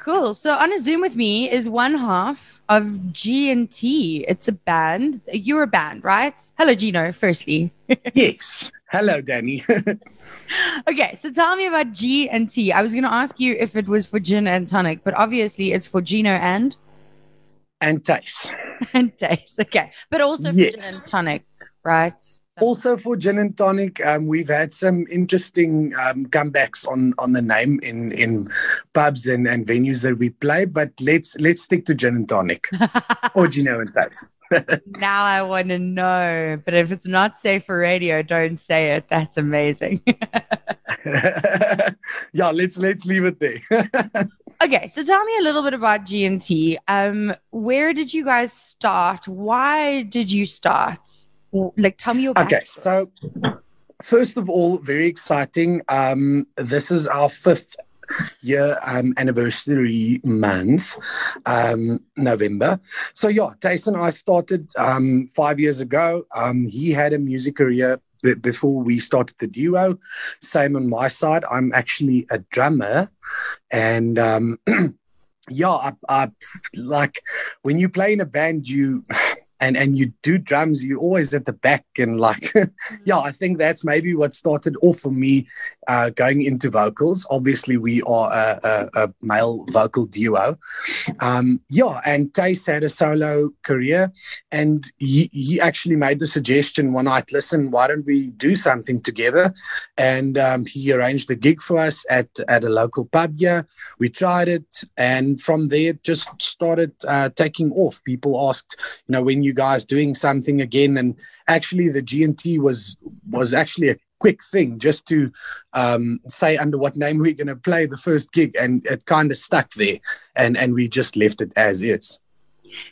cool. So on a Zoom with me is one half of G and T. It's a band. You're a band, right? Hello, Gino. Firstly. yes. Hello, Danny. okay, so tell me about G and T. I was going to ask you if it was for gin and tonic, but obviously it's for Gino and and Tace. and Tace. Okay, but also yes. for gin and tonic, right? Also for gin and tonic, um, we've had some interesting um, comebacks on on the name in in pubs and, and venues that we play. But let's let's stick to gin and tonic, or Gino and Tace. now I want to know. But if it's not safe for radio, don't say it. That's amazing. yeah, let's let's leave it there. okay, so tell me a little bit about GNT. Um, where did you guys start? Why did you start? Like, tell me your. Okay, so first of all, very exciting. Um, this is our fifth year um, anniversary month, um, November. So yeah, Tyson I started um, five years ago. Um, he had a music career b- before we started the duo. Same on my side. I'm actually a drummer, and um, yeah, I, I like when you play in a band, you and and you do drums you're always at the back and like yeah mm. i think that's maybe what started off for me uh, going into vocals. Obviously we are a, a, a male vocal duo. Um, yeah and Tace had a solo career and he, he actually made the suggestion one night listen why don't we do something together? And um, he arranged a gig for us at at a local pub here. We tried it and from there just started uh, taking off. People asked you know when you guys doing something again? And actually the gnt was was actually a quick thing just to um, say under what name we're going to play the first gig and it kind of stuck there and and we just left it as is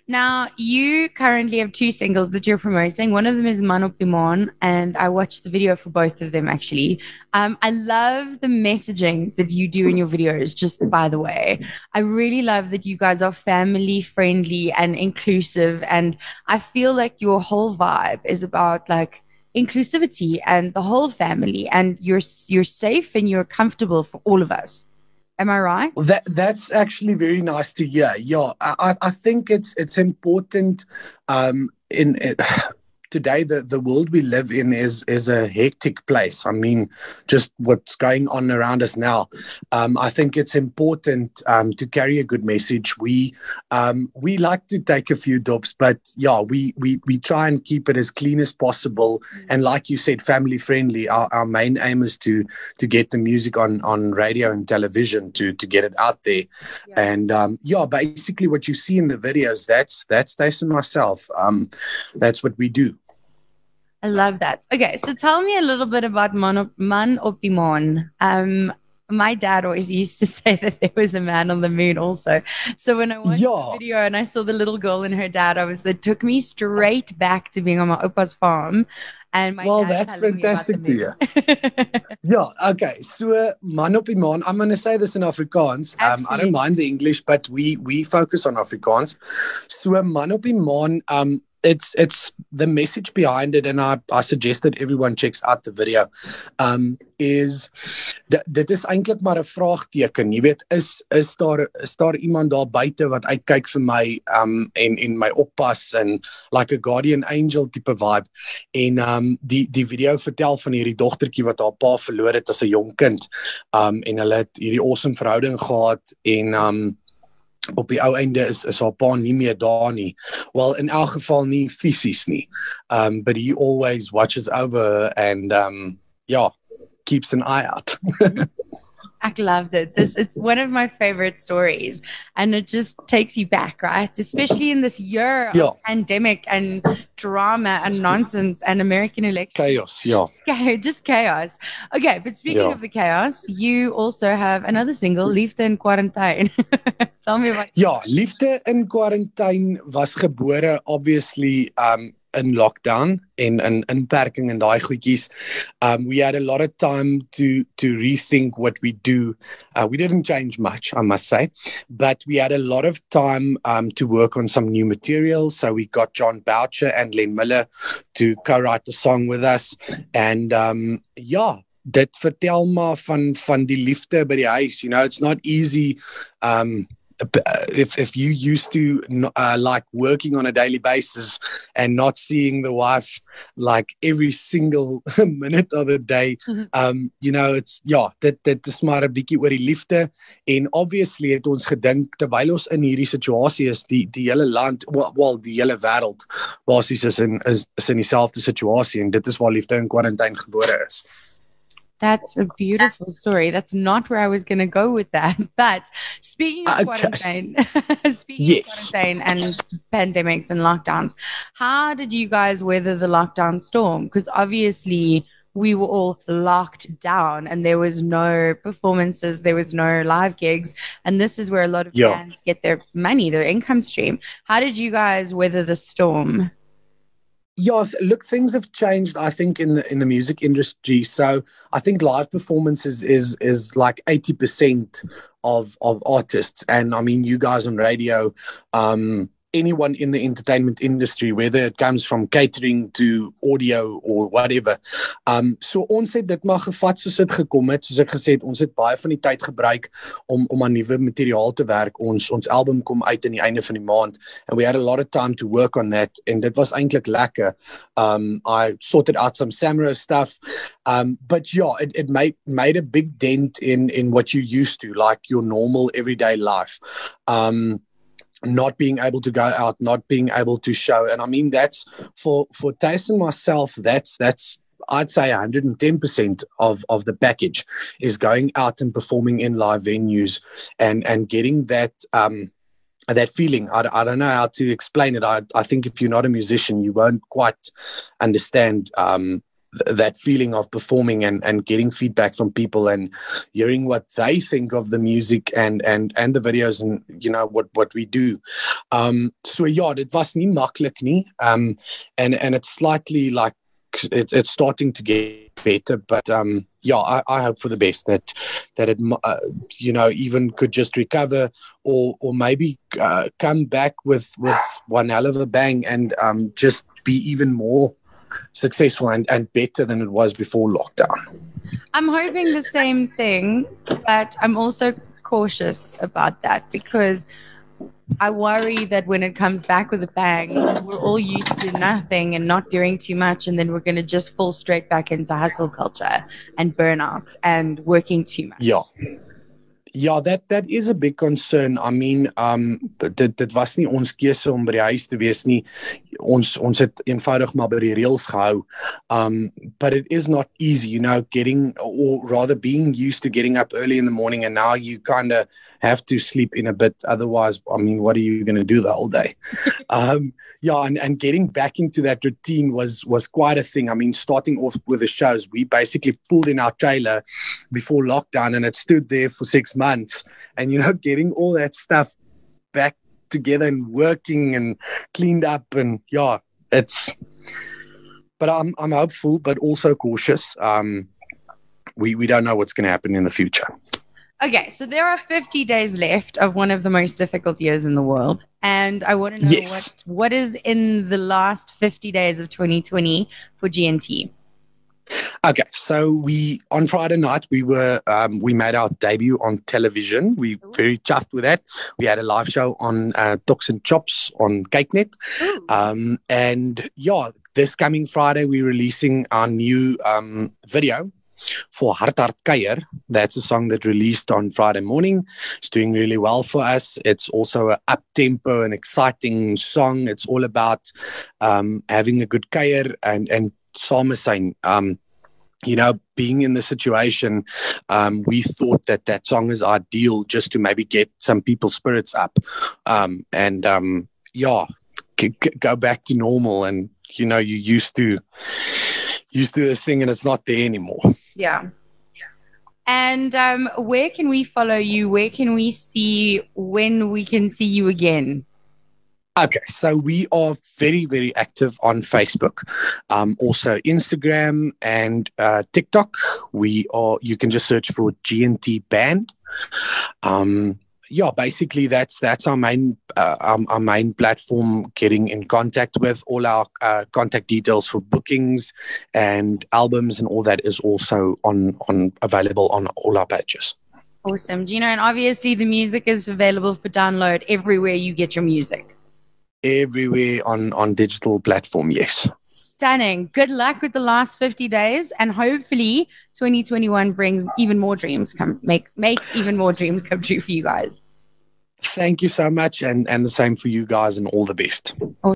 now, you currently have two singles that you're promoting. One of them is Man op die and I watched the video for both of them actually. Um, I love the messaging that you do in your videos, just by the way. I really love that you guys are family friendly and inclusive. And I feel like your whole vibe is about like, inclusivity and the whole family and you're you're safe and you're comfortable for all of us Am I right? That that's actually very nice to hear. Yeah, I, I think it's it's important um, in it, today the, the world we live in is is a hectic place. I mean, just what's going on around us now. Um, I think it's important um, to carry a good message. We um, we like to take a few dops, but yeah, we we we try and keep it as clean as possible. Mm-hmm. And like you said, family friendly. Our, our main aim is to to get the music on on radio and television to to get it out there. Yeah. And um, yeah, basically what you see in the videos, that's that's Tyson myself. Um, that's what we do. I love that. Okay, so tell me a little bit about Man, Man op die Maan. Um, my dad always used to say that there was a man on the moon also. So when I watched yeah. the video and I saw the little girl and her dad, I was that took me straight back to being on my opa's farm. And my well, that's fantastic to you. yeah, okay. So man op die maan. I'm going to say this in Afrikaans. Um, I don't mind the English, but we we focus on Afrikaans. So man op die maan um it's it's the message behind it and I I suggest that everyone checks out the video um is dat dit is eintlik maar 'n vraagteken jy weet is is daar is daar iemand daar buite wat uitkyk vir my um en en my oppas en like a guardian angel tipe vibe? En um die die video vertel van hierdie dogtertjie wat haar pa verloor het as 'n jong kind um en hulle het hierdie awesome verhouding gehad en um op die ou einde is is haar pa nie meer daar nie. Well in elk geval nie fisies nie. Um but he always watches over and um yeah, keeps an eye out. I loved it. This it's one of my favorite stories, and it just takes you back, right? Especially in this year yeah. of pandemic and drama and nonsense and American election chaos. Yeah, just chaos. Okay, but speaking yeah. of the chaos, you also have another single, Liefde in Quarantine. Tell me about. Ja, Liefde in Quarantine was gebore obviously um in lockdown en in inperking en daai goedjies um we had a lot of time to to rethink what we do. Uh, we didn't change much i must say but we had a lot of time um to work on some new material so we got John Boucher and Len Miller to co-write the song with us. And um yeah dit vertel maar van van die liefde by die huis. You know it's not easy um if if you used to uh, like working on a daily basis and not seeing the wife like every single minute of the day mm-hmm. um you know it's ja dit dit is maar 'n bietjie oor die liefde en obviously het ons gedink terwyl ons in hierdie situasie is die die hele land wel, wel die hele wêreld basies is in is, is in dieselfde situasie en dit is waar liefde in kwarantyne gebore is That's a beautiful story. That's not where I was going to go with that. But speaking of okay. quarantine, speaking yes. of quarantine and pandemics and lockdowns, how did you guys weather the lockdown storm? Because obviously we were all locked down and there was no performances, there was no live gigs. And this is where a lot of yeah. bands get their money, their income stream. How did you guys weather the storm? Yeah, look, things have changed. I think in the in the music industry. So I think live performances is is like eighty percent of of artists, and I mean, you guys on radio. Um, anyone in the entertainment industry whether it comes from catering to audio or whatever. Um so ons het dit maar gevat soos dit gekom het. Soos ek gesê het, ons het baie van die tyd gebruik om om aan nuwe materiaal te werk. Ons ons album kom uit aan die einde van die maand and we had a lot of time to work on that and dit was eintlik lekker. Um I sorted out some Samro stuff. Um but yeah, it it made made a big dent in in what you used to like your normal everyday life. Um not being able to go out, not being able to show. And I mean, that's for, for Tyson myself, that's, that's, I'd say 110% of, of the package is going out and performing in live venues and, and getting that, um, that feeling. I, I don't know how to explain it. I, I think if you're not a musician, you won't quite understand, um, that feeling of performing and and getting feedback from people and hearing what they think of the music and and and the videos and you know what what we do. Um so yeah it was nie maklik nie. Um and and it's slightly like it's it's starting to get better but um yeah i, I hope for the best that that it uh, you know even could just recover or or maybe uh, come back with with one hell of a bang and um just be even more successful and, and better than it was before lockdown. I'm hoping the same thing, but I'm also cautious about that because I worry that when it comes back with a bang, we're all used to nothing and not doing too much, and then we're going to just fall straight back into hustle culture and burnout and working too much. Yeah. Ja, that that is a big concern. I mean, um dit dit was nie ons keuse om by die huis te wees nie. Ons ons het eenvoudig maar by die reëls gehou. Um but it is not easy, you know, getting or rather being used to getting up early in the morning and now you kind of have to sleep in a bit otherwise I mean, what are you going to do the whole day? um yeah, and and getting back into that routine was was quite a thing. I mean, starting off with the shows, we basically pulled in our trailer before lockdown and it stood there for 6 months and you know getting all that stuff back together and working and cleaned up and yeah it's but i'm i'm hopeful but also cautious. Um we we don't know what's going to happen in the future. Okay so there are 50 days left of one of the most difficult years in the world and i want to know yes. what what is in the last 50 days of 2020 for gnt Okay, so we on Friday night we were um, we made our debut on television. We Ooh. very chuffed with that. We had a live show on uh, Talks and Chops on kykNET, um, and yeah, this coming Friday we're releasing our new um, video for Hart Hart Kuier. That's a song that released on Friday morning. It's doing really well for us. It's also an up tempo and exciting song. It's all about um, having a good kuier and and Sam is saying, um, you know, being in the situation, um, we thought that that song is ideal just to maybe get some people's spirits up, um, and um, yeah, c- c- go back to normal. And you know, you used to used to this thing, and it's not there anymore. Yeah. And um, where can we follow you? Where can we see when we can see you again? Okay, so we are very, very active on Facebook, um, also Instagram and uh, TikTok. We are. You can just search for GNT Band. Um, yeah, basically that's that's our main uh, our, our, main platform. Getting in contact with all our uh, contact details for bookings and albums and all that is also on on available on all our pages. Awesome, Gino, and obviously the music is available for download everywhere you get your music. Everywhere on on digital platform, yes. Stunning. Good luck with the last 50 days and hopefully 2021 brings even more dreams come makes makes even more dreams come true for you guys. Thank you so much and and the same for you guys and all the best. Awesome.